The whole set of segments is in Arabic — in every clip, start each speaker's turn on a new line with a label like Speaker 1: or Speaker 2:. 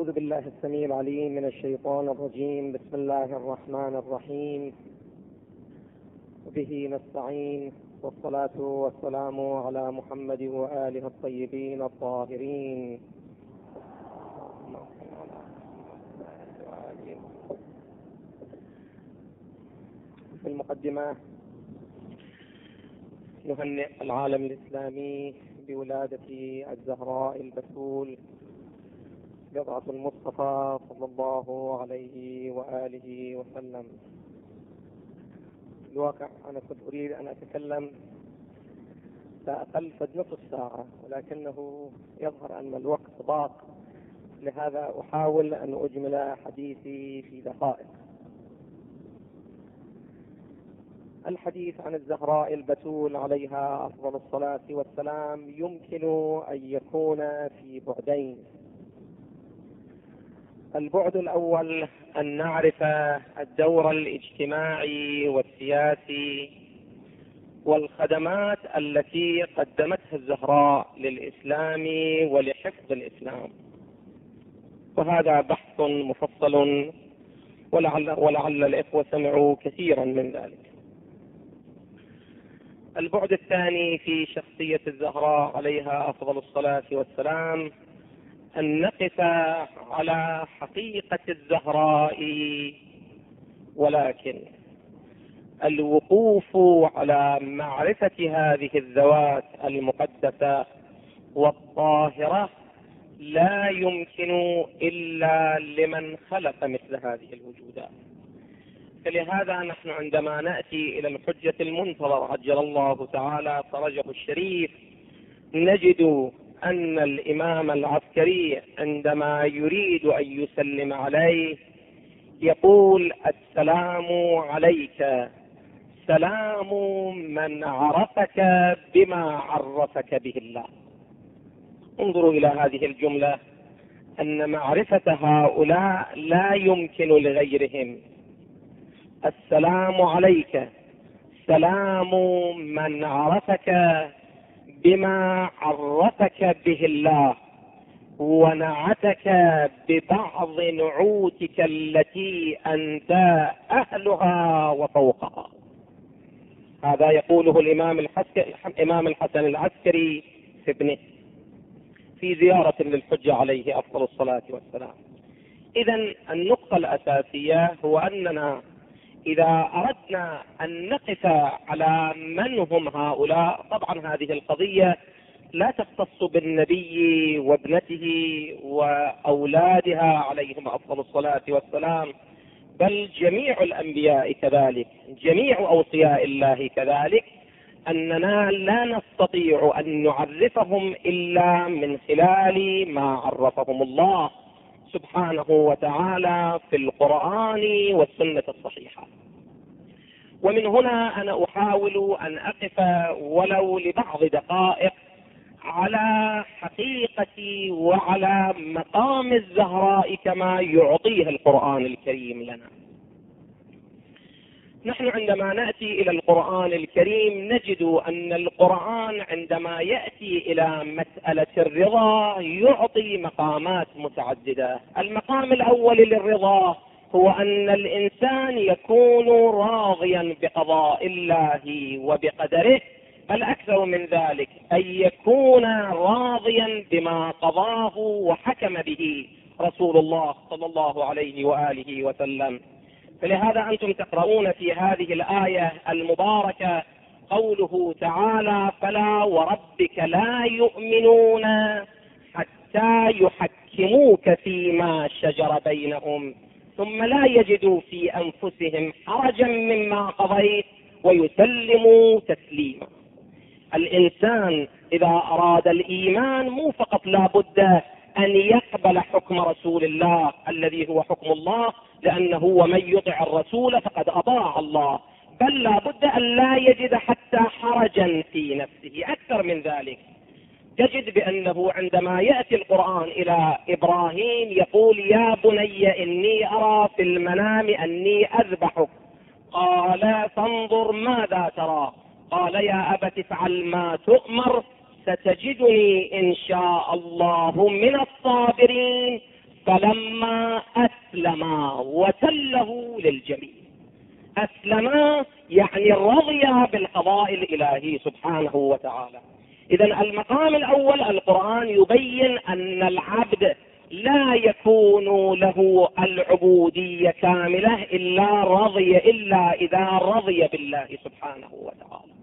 Speaker 1: أعوذ بالله السميع العليم من الشيطان الرجيم. بسم الله الرحمن الرحيم. وبه نستعين. والصلاة والسلام على محمد وآله الطيبين الطاهرين. في المقدمة نهنئ العالم الإسلامي بولادة الزهراء البتول بضعة المصطفى صلى الله عليه وآله وسلم. الواقع أنا كنت أريد أن أتكلم فأقل فد نصف ساعة ولكنه يظهر أن الوقت ضاق. لهذا أحاول أن أجمل حديثي في دقائق. الحديث عن الزهراء البتول عليها أفضل الصلاة والسلام يمكن أن يكون في بعدين. البعد الأول أن نعرف الدور الاجتماعي والسياسي والخدمات التي قدمتها الزهراء للإسلام ولحفظ الإسلام. وهذا بحث مفصل ولعل, ولعل الإخوة سمعوا كثيرا من ذلك. البعد الثاني في شخصية الزهراء عليها أفضل الصلاة والسلام أن نقف على حقيقة الزهراء ولكن الوقوف على معرفة هذه الذوات المقدسة والطاهرة لا يمكن إلا لمن خلق مثل هذه الوجودات فلهذا نحن عندما نأتي إلى الحجة المنتظر عجل الله تعالى فرجه الشريف نجد أن الإمام العسكري عندما يريد أن يسلم عليه يقول السلام عليك. سلام من عرفك بما عرفك به الله. انظروا إلى هذه الجملة. أن معرفة هؤلاء لا يمكن لغيرهم. السلام عليك. سلام من عرفك بما عرفك به الله ونعتك ببعض نعوتك التي أنت أهلها وفوقها. هذا يقوله الإمام الحسن الإمام الحسن العسكري في ابنه في زيارة للحجة عليه أفضل الصلاة والسلام. اذا النقطة الأساسية هو أننا إذا أردنا أن نقف على من هم هؤلاء طبعا هذه القضية لا تختص بالنبي وابنته وأولادها عليهم أفضل الصلاة والسلام بل جميع الأنبياء كذلك جميع أوصياء الله كذلك أننا لا نستطيع أن نعرفهم إلا من خلال ما عرفهم الله. سبحانه وتعالى في القرآن والسنة الصحيحة. ومن هنا أنا أحاول أن أقف ولو لبعض دقائق على حقيقة وعلى مقام الزهراء كما يعطيه القرآن الكريم لنا. نحن عندما نأتي إلى القرآن الكريم نجد أن القرآن عندما يأتي إلى مسألة الرضا يعطي مقامات متعددة. المقام الأول للرضا هو أن الإنسان يكون راضيا بقضاء الله وبقدره بل أكثر من ذلك أن يكون راضيا بما قضاه وحكم به رسول الله صلى الله عليه وآله وسلم. فلهذا أنتم تقرؤون في هذه الآية المباركة قوله تعالى فلا وربك لا يؤمنون حتى يحكموك فيما شجر بينهم ثم لا يجدوا في أنفسهم حرجا مما قضيت ويسلموا تسليما. الإنسان إذا أراد الإيمان مو فقط لا بد أن يقبل حكم رسول الله الذي هو حكم الله لأنه ومن يطع الرسول فقد أطاع الله. بل لا بد أن لا يجد حتى حرجا في نفسه. أكثر من ذلك. تجد بأنه عندما يأتي القرآن إلى إبراهيم يقول يا بني إني أرى في المنام أني أذبحك. قال فانظر ماذا ترى. قال يا أبت افعل ما تؤمر. ستجدني إن شاء الله من الصابرين. فلما أسلما وتله للجميع. أسلما يعني رضي بالقضاء الإلهي سبحانه وتعالى. إذا المقام الأول القرآن يبين أن العبد لا يكون له العبودية كاملة إلا رضي إلا إذا رضي بالله سبحانه وتعالى.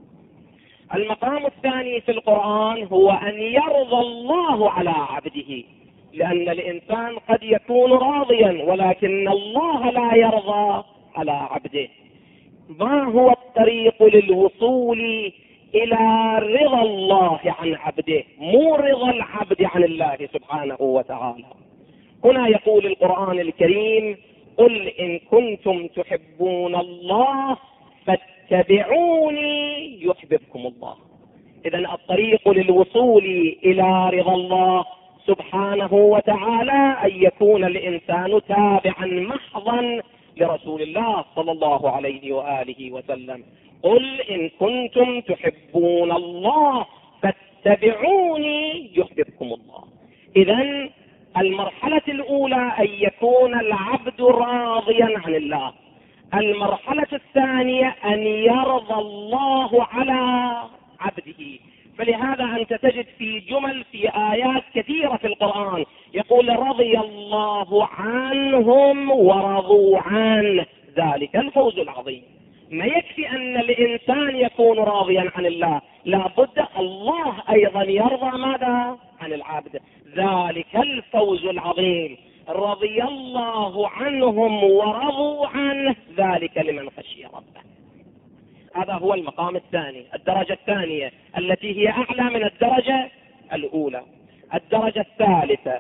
Speaker 1: المقام الثاني في القرآن هو أن يرضى الله على عبده لأن الإنسان قد يكون راضيا ولكن الله لا يرضى على عبده. ما هو الطريق للوصول إلى رضا الله عن عبده؟ مو رضا العبد عن الله سبحانه وتعالى. هنا يقول القرآن الكريم قل إن كنتم تحبون الله فاتبعوني يحببكم الله. اذا الطريق للوصول إلى رضا الله سبحانه وتعالى أن يكون الإنسان تابعا محضا لرسول الله صلى الله عليه وآله وسلم. قل إن كنتم تحبون الله فاتبعوني يحببكم الله. اذا المرحلة الأولى أن يكون العبد راضيا عن الله. المرحلة الثانية أن يرضى الله على عبده. فلهذا أنت تجد في جمل في آيات كثيرة في القرآن يقول رضي الله عنهم ورضوا عنه ذلك الفوز العظيم. ما يكفي أن الإنسان يكون راضيا عن الله لابد الله أيضا يرضى ماذا؟ عن العبد. ذلك الفوز العظيم. رضي الله عنهم ورضوا عنه. ذلك لمن خشي ربه. هذا هو المقام الثاني. الدرجة الثانية التي هي أعلى من الدرجة الأولى. الدرجة الثالثة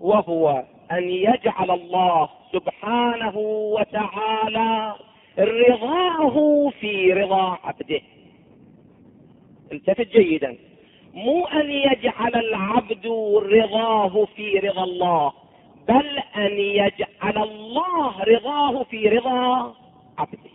Speaker 1: وهو أن يجعل الله سبحانه وتعالى رضاه في رضا عبده. التفت جيدا. مو أن يجعل العبد رضاه في رضا الله. بل أن يجعل الله رضاه في رضا عبده.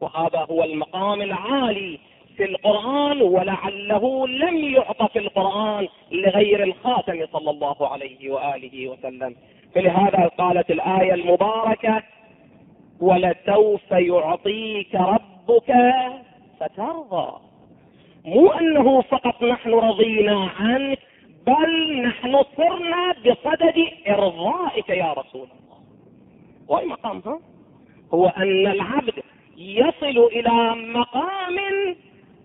Speaker 1: وهذا هو المقام العالي في القرآن ولعله لم يعط في القرآن لغير الخاتم صلى الله عليه وآله وسلم. فلهذا قالت الآية المباركة ولسوف يعطيك ربك فترضى. مو أنه فقط نحن رضينا عنك بل نحن صرنا بصدد إرضائك يا رسول الله. واي مقام ها هو أن العبد يصل إلى مقام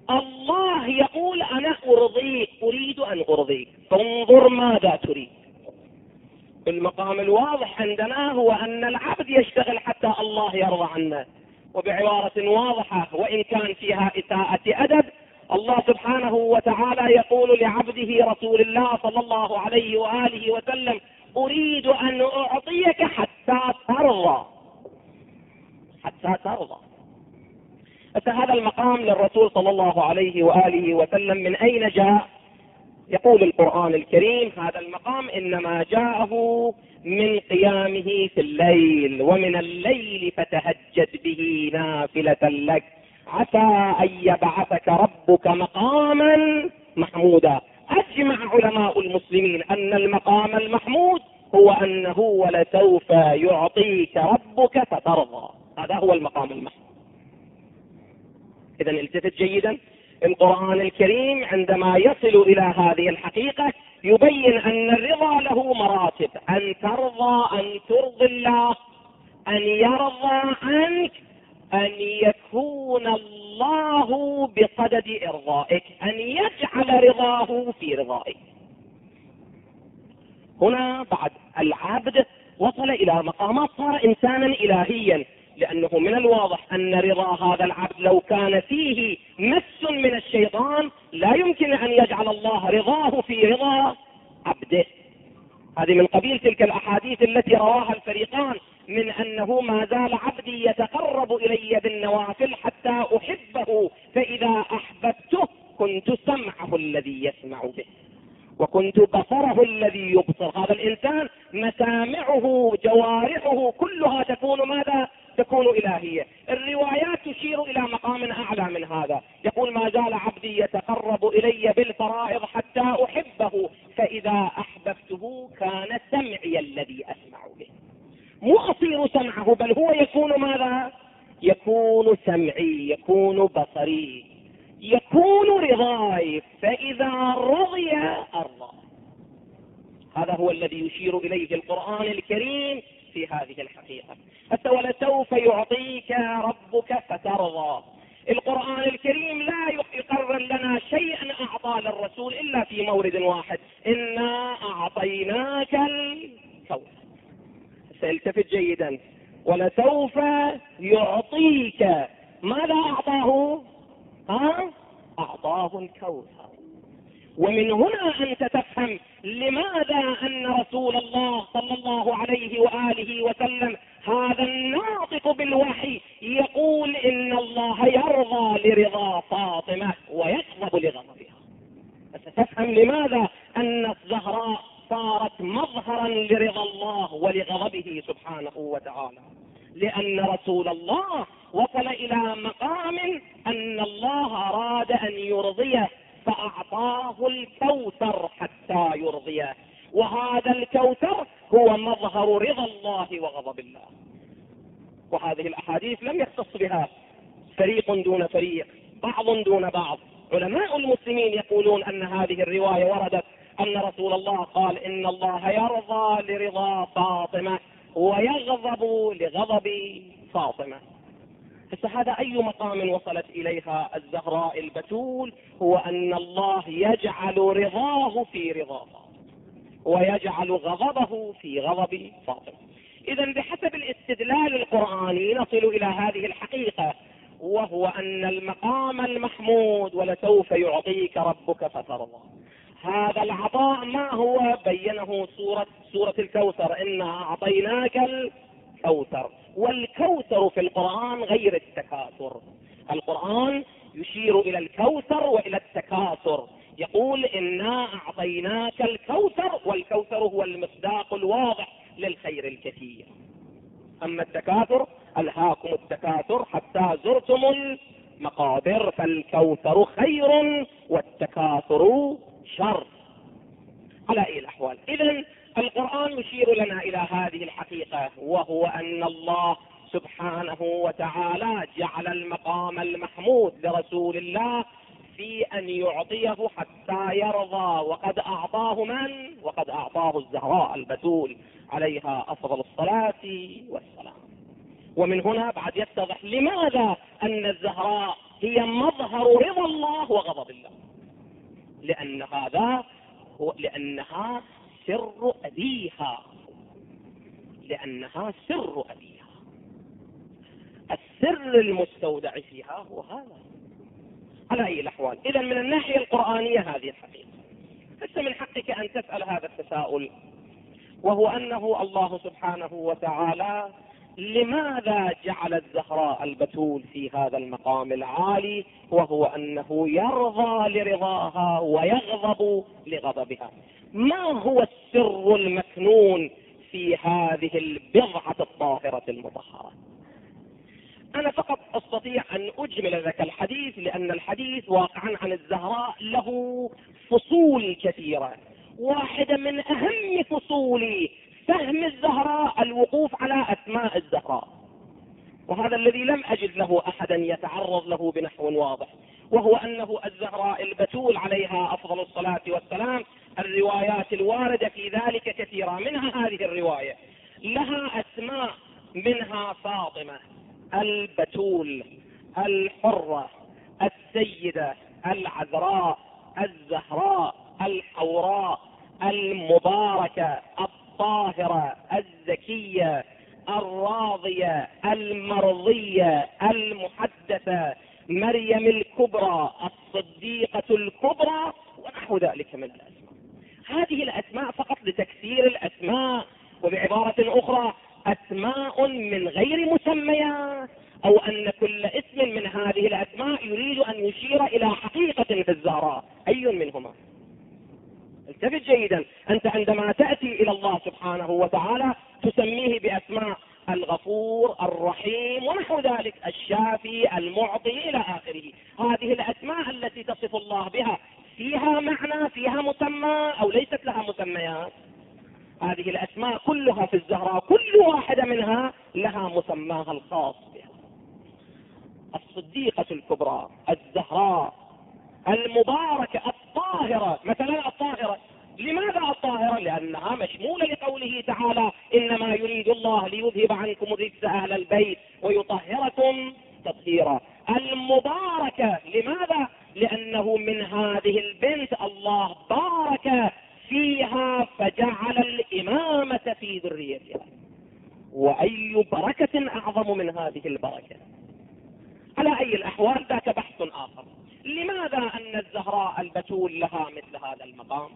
Speaker 1: الله يقول أنا أرضيك أريد أن أرضيك. فانظر ماذا تريد. المقام الواضح عندنا هو أن العبد يشتغل حتى الله يرضى عنه. وبعبارة واضحة وإن كان فيها إساءة أدب الله سبحانه وتعالى يقول لعبده رسول الله صلى الله عليه وآله وسلم أريد أن أعطيك حتى ترضى. حتى ترضى. هذا المقام للرسول صلى الله عليه وآله وسلم من أين جاء؟ يقول القرآن الكريم هذا المقام إنما جاءه من قيامه في الليل ومن الليل فتهجد به نافلة لك. عسى أن يبعثك ربك مقاما محمودا. أجمع علماء المسلمين أن المقام المحمود هو أنه ولسوف يعطيك ربك فترضى. هذا هو المقام المحمود. إذا التفت جيدا. القرآن الكريم عندما يصل إلى هذه الحقيقة يبين أن الرضا له مراتب. أن ترضى أن ترضي الله أن يرضى عنك أن يكون الله بصدد إرضائك أن يجعل رضاه في رضائك. هنا بعد العبد وصل إلى مقامات صار إنسانا إلهيا لأنه من الواضح أن رضا هذا العبد لو كان فيه مس من الشيطان لا يمكن أن يجعل الله رضاه في رضا عبده. هذه من قبيل تلك الأحاديث التي رواها الفريقان. من أنه ما زال عبدي يتقرب إلي بالنوافل حتى أحبه فإذا أحببته كنت سمعه الذي يسمع به وكنت بصره الذي يبصر. هذا الإنسان مسامعه جوارحه كلها تكون ماذا؟ تكون إلهية. الروايات تشير إلى مقام أعلى من هذا. يقول ما زال عبدي يتقرب إلي بالفرائض حتى أحبه فإذا أحببته كان سمعي الذي مو أصير سمعه بل هو يكون ماذا؟ يكون سمعي يكون بصري يكون رضاي. فإذا رضي أرضى. هذا هو الذي يشير إليه القرآن الكريم في هذه الحقيقة. حتى ولسوف يعطيك ربك فترضى. القرآن الكريم لا يقرر لنا شيئا أعطى للرسول إلا في مورد واحد. إنا أعطيناك الكوثر. سيلتفت جيدا. ولسوف يعطيك. ماذا أعطاه؟ ها؟ أعطاه الكوثر. ومن هنا أنت تفهم لماذا أن رسول الله صلى الله عليه وآله وسلم هذا الناطق بالوحي يقول إن الله يرضى لرضا فاطمة ويغضب لغضبها ستفهم لماذا أن الزهراء صارت مظهرا لرضا الله ولغضبه سبحانه وتعالى لأن رسول الله وصل إلى مقام أن الله أراد أن يرضيه فأعطاه الكوثر حتى يرضيه وهذا الكوثر هو مظهر رضا الله وغضب الله وهذه الأحاديث لم يختص بها فريق دون فريق بعض دون بعض علماء المسلمين يقولون أن هذه الرواية وردت أن رسول الله قال إن الله يرضى لرضا فاطمة ويغضب لغضب فاطمة هذا أي مقام وصلت إليها الزهراء البتول هو أن الله يجعل رضاه في رضا ويجعل غضبه في غضب فاطمة إذا بحسب الاستدلال القرآني نصل إلى هذه الحقيقة وهو أن المقام المحمود ولسوف يعطيك ربك فترضى. هذا العطاء ما هو؟ بينه سورة سورة الكوثر إنا أعطيناك الكوثر. والكوثر في القرآن غير التكاثر. القرآن يشير إلى الكوثر وإلى التكاثر. يقول إنا أعطيناك الكوثر والكوثر هو المصداق الواضح للخير الكثير. أما التكاثر ألهاكم التكاثر حتى زرتم المقابر فالكوثر خير والتكاثر شر. على أي الأحوال؟ إذا القرآن يشير لنا إلى هذه الحقيقة وهو أن الله سبحانه وتعالى جعل المقام المحمود لرسول الله في أن يعطيه حتى يرضى. وقد أعطاه من؟ وقد أعطاه الزهراء البتول. عليها أفضل الصلاة والسلام. ومن هنا بعد يتضح لماذا أن الزهراء هي مظهر رضا الله وغضب الله. لأن هذا هو لأنها سر أبيها. لأنها سر أبيها. السر المستودع فيها هو هذا. على أي الأحوال. إذا من الناحية القرآنية هذه الحقيقة. ليس من حقك أن تسأل هذا التساؤل. وهو أنه الله سبحانه وتعالى لماذا جعل الزهراء البتول في هذا المقام العالي؟ وهو أنه يرضى لرضاها ويغضب لغضبها. ما هو السر المكنون في هذه البضعة الطاهرة المطهرة؟ أنا فقط أستطيع أن أجمل لك الحديث لأن الحديث واقعا عن الزهراء له فصول كثيرة. واحدة من أهم فصول فهم الزهراء الوقوف على أسماء الزهراء. وهذا الذي لم أجد له احدا يتعرض له بنحو واضح وهو أنه الزهراء البتول عليها افضل الصلاه والسلام الروايات الوارده في ذلك كثيره منها هذه الروايه لها اسماء منها فاطمه البتول الحرة السيدة العذراء الزهراء الحوراء المباركة الطاهرة الزكية الراضية المرضية المحدثة مريم الكبرى الصديقة الكبرى ونحو ذلك من الأسماء هذه الأسماء فقط لتكسير الأسماء وبعبارة أخرى أسماء من غير مسميات أو أن كل اسم من هذه الأسماء يريد أن يشير إلى حقيقة في الزهراء أي منهما التفت جيدا. أنت عندما تأتي إلى الله سبحانه وتعالى تسميه بأسماء الغفور الرحيم ونحو ذلك الشافي المعطي إلى آخره. هذه الأسماء التي تصف الله بها فيها معنى فيها مسمى أو ليست لها مسميات؟ هذه الأسماء كلها في الزهراء كل واحدة منها لها مسماها الخاص بها. الصديقة الكبرى الزهراء المباركة الطاهرة. مثلا الطاهرة؟ لأنها مشمولة لقوله تعالى إنما يريد الله ليذهب عنكم الرجس أهل البيت ويطهركم تطهيرا المباركة لماذا؟ لأنه من هذه البنت الله بارك فيها فجعل الإمامة في ذريتها وأي بركة أعظم من هذه البركة على أي الأحوال ذاك بحث آخر لماذا أن الزهراء البتول لها مثل هذا المقام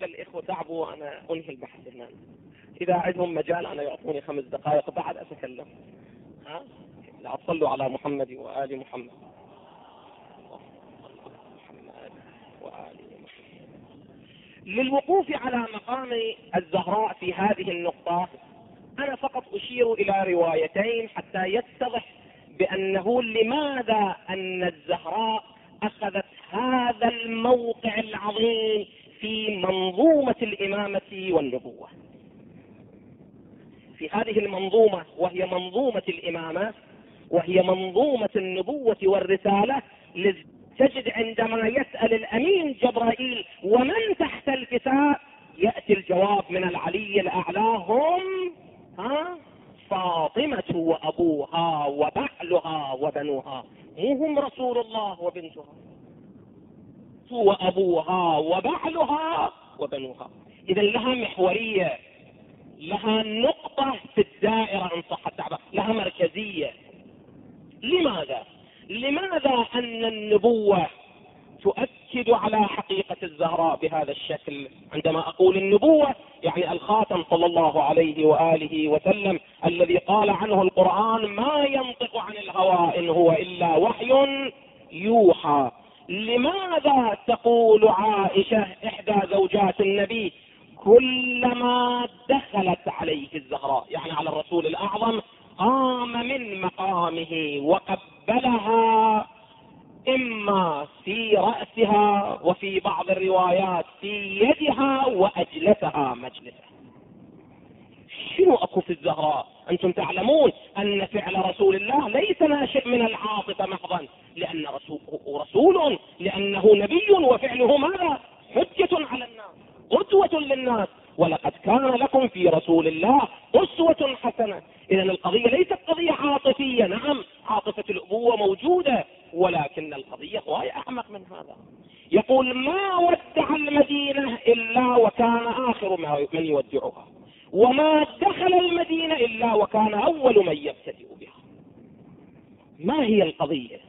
Speaker 1: إذا الإخوة تعبوا أنا أنهي البحث هنا. إذا عندهم مجال أنا يعطوني خمس دقائق بعد أتكلم. ها؟ لا تصلوا على محمد وآل محمد محمد وآل محمد. للوقوف على مقام الزهراء في هذه النقطة أنا فقط أشير إلى روايتين حتى يتضح بأنه لماذا أن الزهراء أخذت هذا الموقع العظيم في منظومة الإمامة والنبوة. في هذه المنظومة وهي منظومة الإمامة وهي منظومة النبوة والرسالة تجد عندما يسأل الأمين جبرائيل ومن تحت الكتاب يأتي الجواب من العلي الأعلى هم ها فاطمة وأبوها وبعلها وبنوها مو هم رسول الله وبنتها. وأبوها وبعلها وبنوها. إذا لها محورية لها نقطة في الدائرة إن صح التعبير لها مركزية. لماذا؟ لماذا أن النبوة تؤكد على حقيقة الزهراء بهذا الشكل؟ عندما أقول النبوة يعني الخاتم صلى الله عليه وآله وسلم الذي قال عنه القرآن ما ينطق عن الهوى إن هو إلا وحي يوحى. لماذا تقول عائشة إحدى زوجات النبي كلما دخلت عليه الزهراء؟ يعني على الرسول الأعظم قام من مقامه وقبلها إما في رأسها وفي بعض الروايات في يدها وأجلسها مجلسه. شنو أكو في الزهراء؟ أنتم تعلمون أن فعل رسول الله ليس ناشئ من العاطفة محضا لأن رسول, رسول لأنه نبي وفعله ماذا حجة على الناس قدوة للناس ولقد كان لكم في رسول الله أسوة حسنة إذا القضية ليست قضية عاطفية نعم عاطفة الأبوة موجودة ولكن القضية غاية أعمق من هذا يقول ما ودع المدينة إلا وكان آخر من يودعها وما دخل المدينة إلا وكان أول من يبتدئ بها ما هي القضية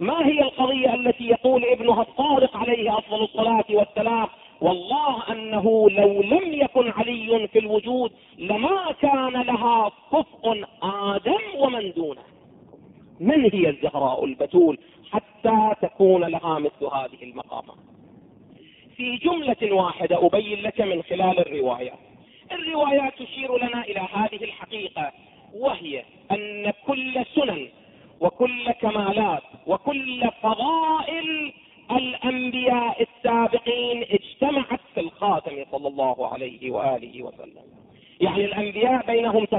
Speaker 1: ما هي القضية التي يقول ابنها الصادق عليه أفضل الصلاة والسلام والله أنه لو لم يكن علي في الوجود لما كان لها كفء آدم ومن دونه من هي الزهراء البتول حتى تكون لها مثل هذه المقامات في جملة واحدة أبين لك من خلال الروايات الروايات تشير لنا إلى هذه الحقيقة وهي أن كل سنن وكل كمالات وكل فضائل الأنبياء السابقين اجتمعت في الخاتم صلى الله عليه وآله وسلم يعني الأنبياء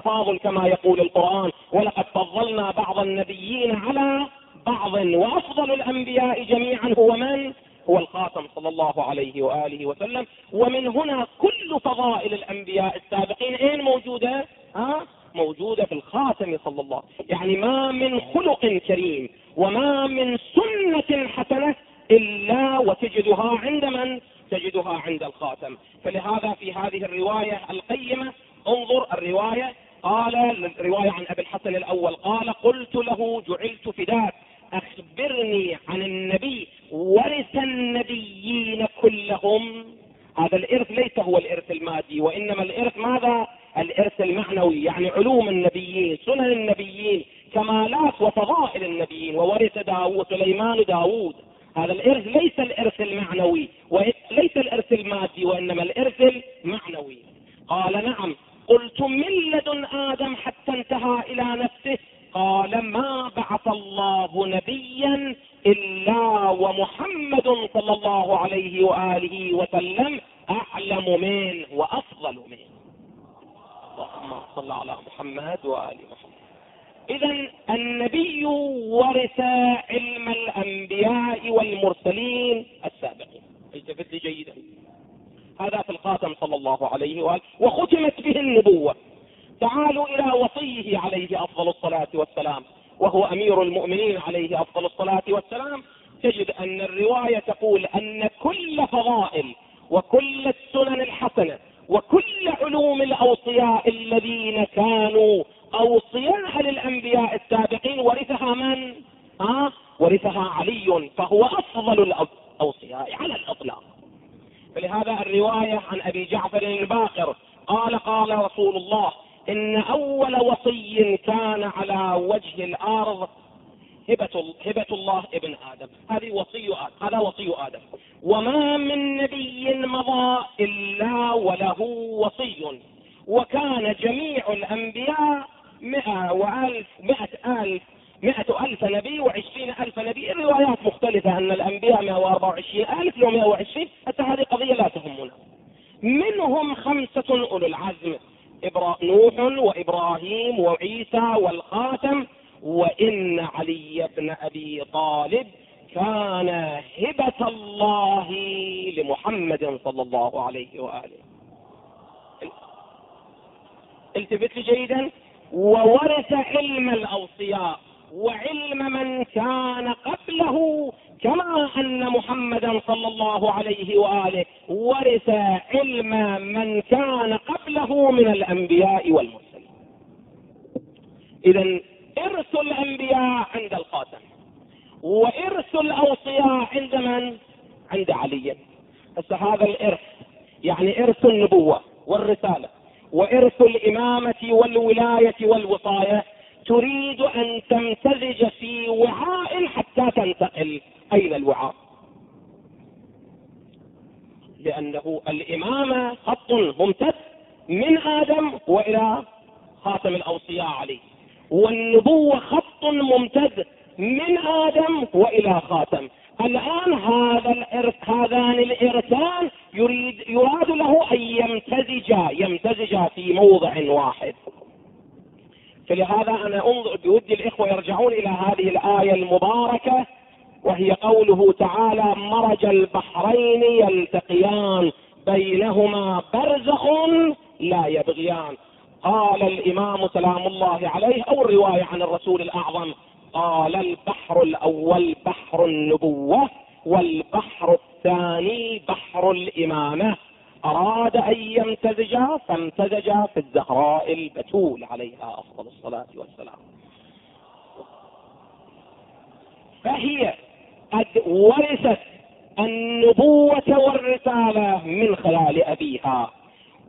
Speaker 1: بينهم تفاضل كما يقول القرآن ولقد فضلنا بعض النبيين على بعض وأفضل الأنبياء جميعا هو من؟ هو الخاتم صلى الله عليه وآله وسلم ومن هنا كل فضائل الأنبياء السابقين أين موجودة؟ ها؟ موجودة في الخاتم صلى الله يعني ما من خلق كريم وما من سنة حسنة إلا وتجدها عند من؟ تجدها عند الخاتم فلهذا في هذه الرواية القيمة انظر الرواية قال الرواية عن أبي الحسن الأول قال قلت له جعلت فداك أخبرني عن النبي ورث النبيين كلهم هذا الإرث ليس هو الإرث المادي وإنما الإرث ماذا الإرث المعنوي يعني علوم النبيين سنن النبيين كمالات وفضائل النبيين وورث داود سليمان داود هذا الإرث ليس الإرث المعنوي وليس الإرث المادي وإنما الإرث المعنوي. قال نعم. قلت من لدن آدم حتى انتهى إلى نفسه؟ قال ما بعث الله نبيا إلا ومحمد صلى الله عليه وآله وسلم أعلم منه وأفضل اللهم صل على محمد وآل محمد. اذا النبي ورث علم الأنبياء والمرسلين السابقين. التفت لي جيدا. هذا في الخاتم صلى الله عليه وآله. وختمت به النبوة. تعالوا إلى وصيه عليه أفضل الصلاة والسلام. وهو أمير المؤمنين عليه أفضل الصلاة والسلام. تجد أن الرواية تقول أن كل فضائل وكل السنن الحسنة وكل علوم الأوصياء الذين كانوا أوصياء للأنبياء السابقين ورثها من؟ ها؟ ورثها علي فهو أفضل الأوصياء على الإطلاق. فلهذا الرواية عن أبي جعفر الباقر قال قال رسول الله إن أول وصي كان على وجه الأرض هبة, هبة الله ابن آدم هذه وصي آدم هذا وصي آدم وما من نبي مضى إلا وله وصي وكان جميع الأنبياء مئة وألف مئة ألف مئة ألف نبي وعشرين ألف نبي. الروايات مختلفة أن الأنبياء مئة وأربعة وعشرين ألف لو مئة وعشرين. حتى هذه قضية لا تهمنا. منهم خمسة أولو العزم. نوح وإبراهيم وعيسى والخاتم. وإن علي بن أبي طالب كان هبة الله لمحمد صلى الله عليه وآله. التفت لي جيدا؟ وورث علم الأوصياء وعلم من كان قبله كما أن محمدا صلى الله عليه وآله ورث علم من كان قبله من الأنبياء والمرسلين. إذا إرث الأنبياء عند الخاتم. وإرث الأوصياء عند من؟ عند علي بس هذا الإرث يعني إرث النبوة والرسالة وإرث الإمامة والولاية والوصاية تريد أن تمتزج في وعاء حتى تنتقل أين الوعاء؟ لأنه الإمامة خط ممتد من آدم وإلى خاتم الأوصياء عليه والنبوة خط ممتد من آدم وإلى خاتم. الآن هذا الإرث هذان الإرثان يريد يراد له أن يمتزجا يمتزجا في موضع واحد. فلهذا أنا أنظر بودي الإخوة يرجعون إلى هذه الآية المباركة وهي قوله تعالى مرج البحرين يلتقيان بينهما برزخ لا يبغيان. قال الإمام سلام الله عليه أو الرواية عن الرسول الأعظم قال البحر الأول بحر النبوة والبحر الثاني بحر الإمامة أراد أن يمتزجا فامتزجا في الزهراء البتول عليها أفضل الصلاة والسلام فهي قد ورثت النبوة والرسالة من خلال أبيها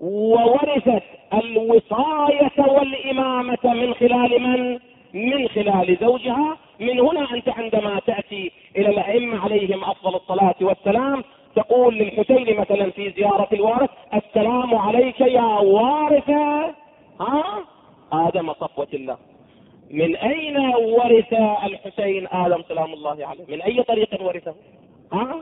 Speaker 1: وورثت الوصاية والإمامة من خلال من؟ من خلال زوجها من هنا أنت عندما تأتي إلى الأئمة عليهم أفضل الصلاة والسلام تقول للحسين مثلا في زيارة الوارث السلام عليك يا وارث. ها؟ آدم صفوة الله. من أين ورث الحسين آدم سلام الله عليه؟ من أي طريق ورثه؟ ها؟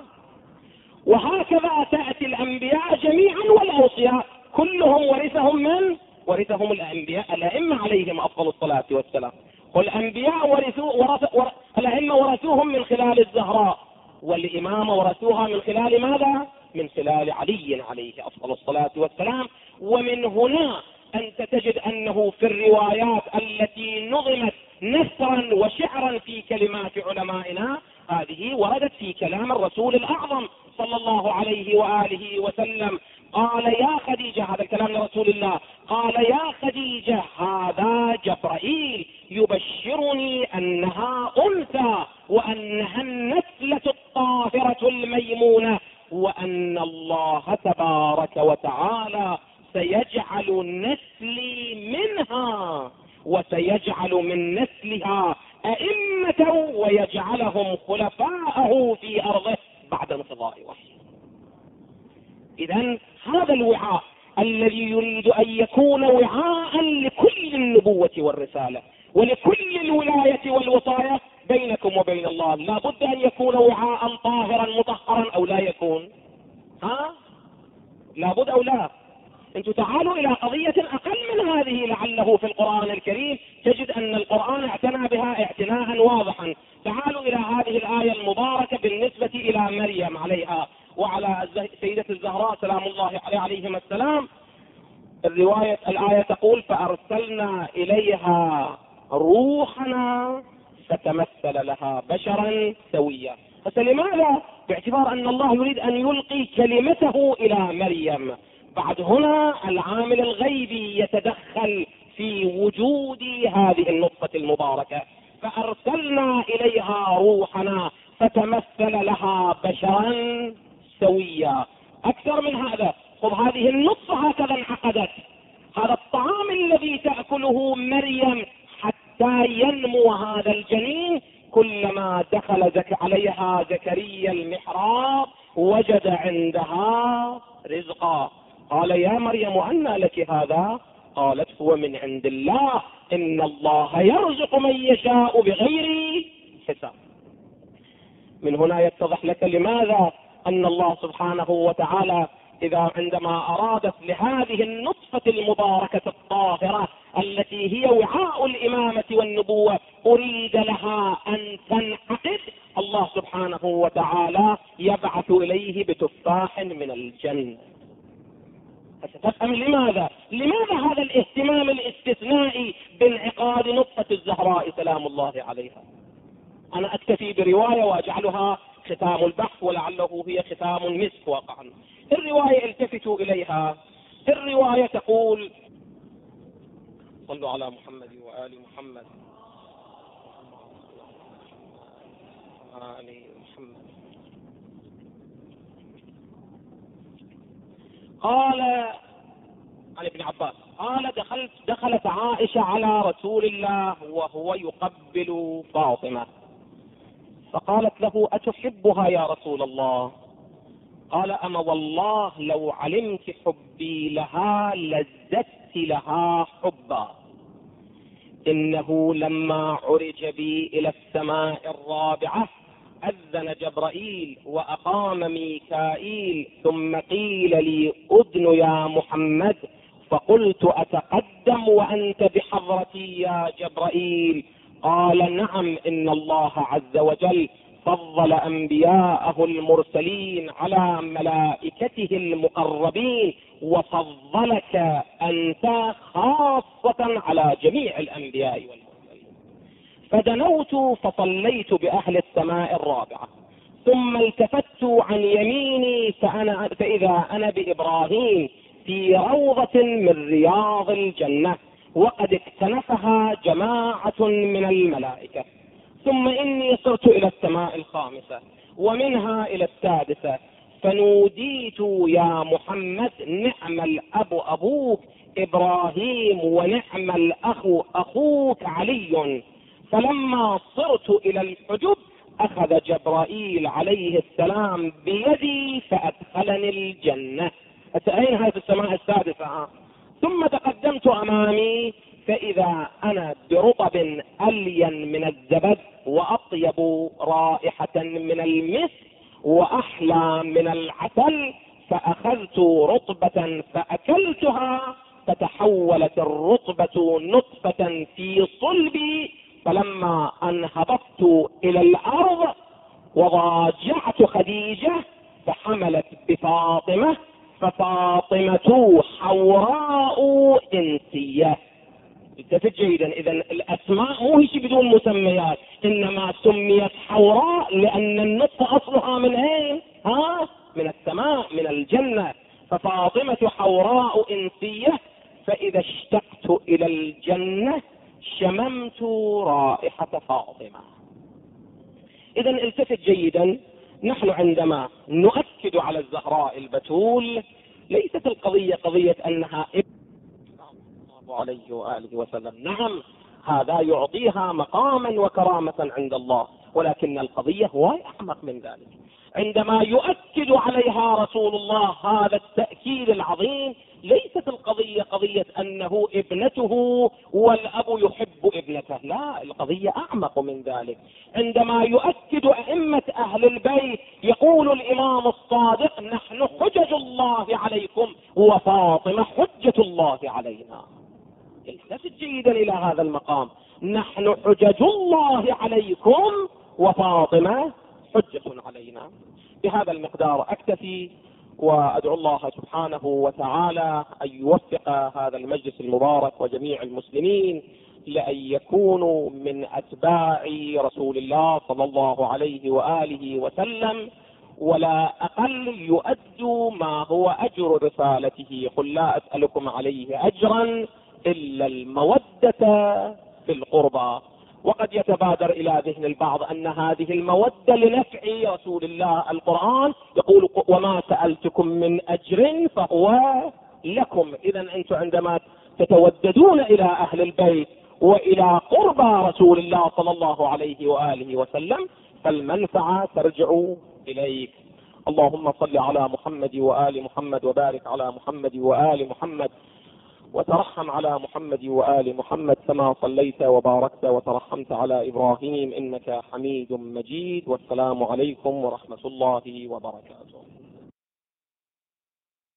Speaker 1: وهكذا تأتي الأنبياء جميعا والأوصياء كلهم ورثهم من؟ ورثهم الأنبياء الأئمة عليهم أفضل الصلاة والسلام. والأنبياء ورثوا ورث ور... الأئمة ورثوهم من خلال الزهراء والإمامة ورثوها من خلال ماذا؟ من خلال علي عليه أفضل الصلاة والسلام ومن هنا أنت تجد أنه في الروايات التي نظمت نثرا وشعرا في كلمات علمائنا هذه وردت في كلام الرسول الأعظم صلى الله عليه وآله وسلم قال يا خديجة هذا الكلام لرسول الله. قال يا خديجة هذا جبرائيل يبشرني أنها أنثى وأنها النسلة الطاهرة الميمونة وأن الله تبارك وتعالى سيجعل نسلي منها وسيجعل من نسلها أئمة ويجعلهم خلفاءه في أرضه بعد انقضاء وحيه. إذا الوعاء الذي يريد أن يكون وعاء لكل النبوة والرسالة ولكل الولاية والوصاية بينكم وبين الله. لا بد أن يكون وعاء طاهرا مطهرا أو لا يكون. ها؟ لابد أو لا؟ أنتم تعالوا إلى قضية أقل من هذه لعله في القرآن الكريم تجد أن القرآن اعتنى بها اعتناء واضحا. تعالوا إلى هذه الآية المباركة بالنسبة إلى مريم عليها. وعلى سيدة الزهراء سلام الله عليه عليهما السلام. الرواية الآية تقول فأرسلنا إليها روحنا فتمثل لها بشرا سويا. فلماذا؟ باعتبار أن الله يريد أن يلقي كلمته إلى مريم. بعد هنا العامل الغيبي يتدخل في وجود هذه النطفة المباركة. فأرسلنا إليها روحنا فتمثل لها بشرا سويا أكثر من هذا. خذ هذه النطفة هكذا انعقدت. هذا الطعام الذي تأكله مريم حتى ينمو هذا الجنين. كلما دخل زك عليها زكريا المحراب وجد عندها رزقا. قال يا مريم أنى لك هذا؟ قالت هو من عند الله. إن الله يرزق من يشاء بغير حساب. من هنا يتضح لك لماذا أن الله سبحانه وتعالى إذا عندما أرادت لهذه النطفة المباركة الطاهرة التي هي وعاء الإمامة والنبوة أريد لها أن تنعقد. الله سبحانه وتعالى يبعث إليه بتفاح من الجنة. ستفهم لماذا؟ لماذا هذا الاهتمام الاستثنائي بانعقاد نطفة الزهراء؟ سلام الله عليها. أنا أكتفي برواية وأجعلها ختام البحث ولعله هي ختام المسك واقعا الرواية التفتوا إليها. الرواية تقول صلوا على محمد وآل محمد. آل محمد. قال عن ابن عباس. قال دخلت دخلت عائشة على رسول الله وهو يقبل فاطمة. فقالت له أتحبها يا رسول الله؟ قال أما والله لو علمت حبي لها لزدت لها حبا. إنه لما عرج بي إلى السماء الرابعة أذن جبرائيل وأقام ميكائيل ثم قيل لي أذن يا محمد. فقلت أتقدم وأنت بحضرتي يا جبرائيل؟ قال نعم إن الله عز وجل فضل أنبياءه المرسلين على ملائكته المقربين وفضلك أنت خاصة على جميع الأنبياء والمرسلين. فدنوت فصليت بأهل السماء الرابعة ثم التفت عن يميني فأنا فإذا أنا بإبراهيم في روضة من رياض الجنة. وقد اكتنفها جماعة من الملائكة. ثم إني صرت إلى السماء الخامسة ومنها إلى السادسة. فنوديت يا محمد نعم الأب أبوك إبراهيم ونعم الأخ أخوك علي. فلما صرت إلى الحجب أخذ جبرائيل عليه السلام بيدي فأدخلني الجنة. أين هذه السماء السادسة؟ ثم تقدمت أمامي فإذا أنا برطب الين من الزبد وأطيب رائحة من المسك وأحلى من العسل فأخذت رطبة فأكلتها فتحولت الرطبة نطفة في صلبي فلما ان هبطت إلى الأرض وضاجعت خديجة فحملت بفاطمة ففاطمة حوراء انسية التفت جيدا اذا الأسماء مو هي بدون مسميات إنما سميت حوراء لأن النطفة أصلها من أين؟ ها؟ من السماء من الجنة. ففاطمة حوراء انسية فإذا اشتقت إلى الجنة شممت رائحة فاطمة. اذا إلتفت جيدا. نحن عندما نؤكد على الزهراء البتول ليست القضية قضية أنها الله عليه وآله وسلم. نعم هذا يعطيها مقاما وكرامة عند الله ولكن القضية هو أعمق من ذلك. عندما يؤكد عليها رسول الله هذا التأكيد العظيم ليست القضية قضية أنه ابنته والأب يحب ابنته. لا القضية أعمق من ذلك. عندما يؤكد أئمة أهل البيت يقول الإمام الصادق نحن حجج الله عليكم وفاطمة حجة الله علينا. التفت جيدا إلى هذا المقام. نحن حجج الله عليكم وفاطمة حجة علينا. بهذا المقدار أكتفي وأدعو الله سبحانه وتعالى أن يوفق هذا المجلس المبارك وجميع المسلمين لأن يكونوا من أتباع رسول الله صلى الله عليه وآله وسلم ولا أقل يؤدوا ما هو أجر رسالته. قل لا أسألكم عليه أجرا إلا المودة في القربى. وقد يتبادر إلى ذهن البعض أن هذه المودة لنفع رسول الله القرآن. يقول وما سألتكم من أجر فهو لكم. اذا أنتم عندما تتوددون إلى أهل البيت وإلى قربى رسول الله صلى الله عليه وآله وسلم فالمنفعة ترجع إليك. اللهم صل على محمد وآل محمد وبارك على محمد وآل محمد وترحم على محمد وآل محمد كما صليت وباركت وترحمت على إبراهيم إنك حميد مجيد والسلام عليكم ورحمة الله وبركاته.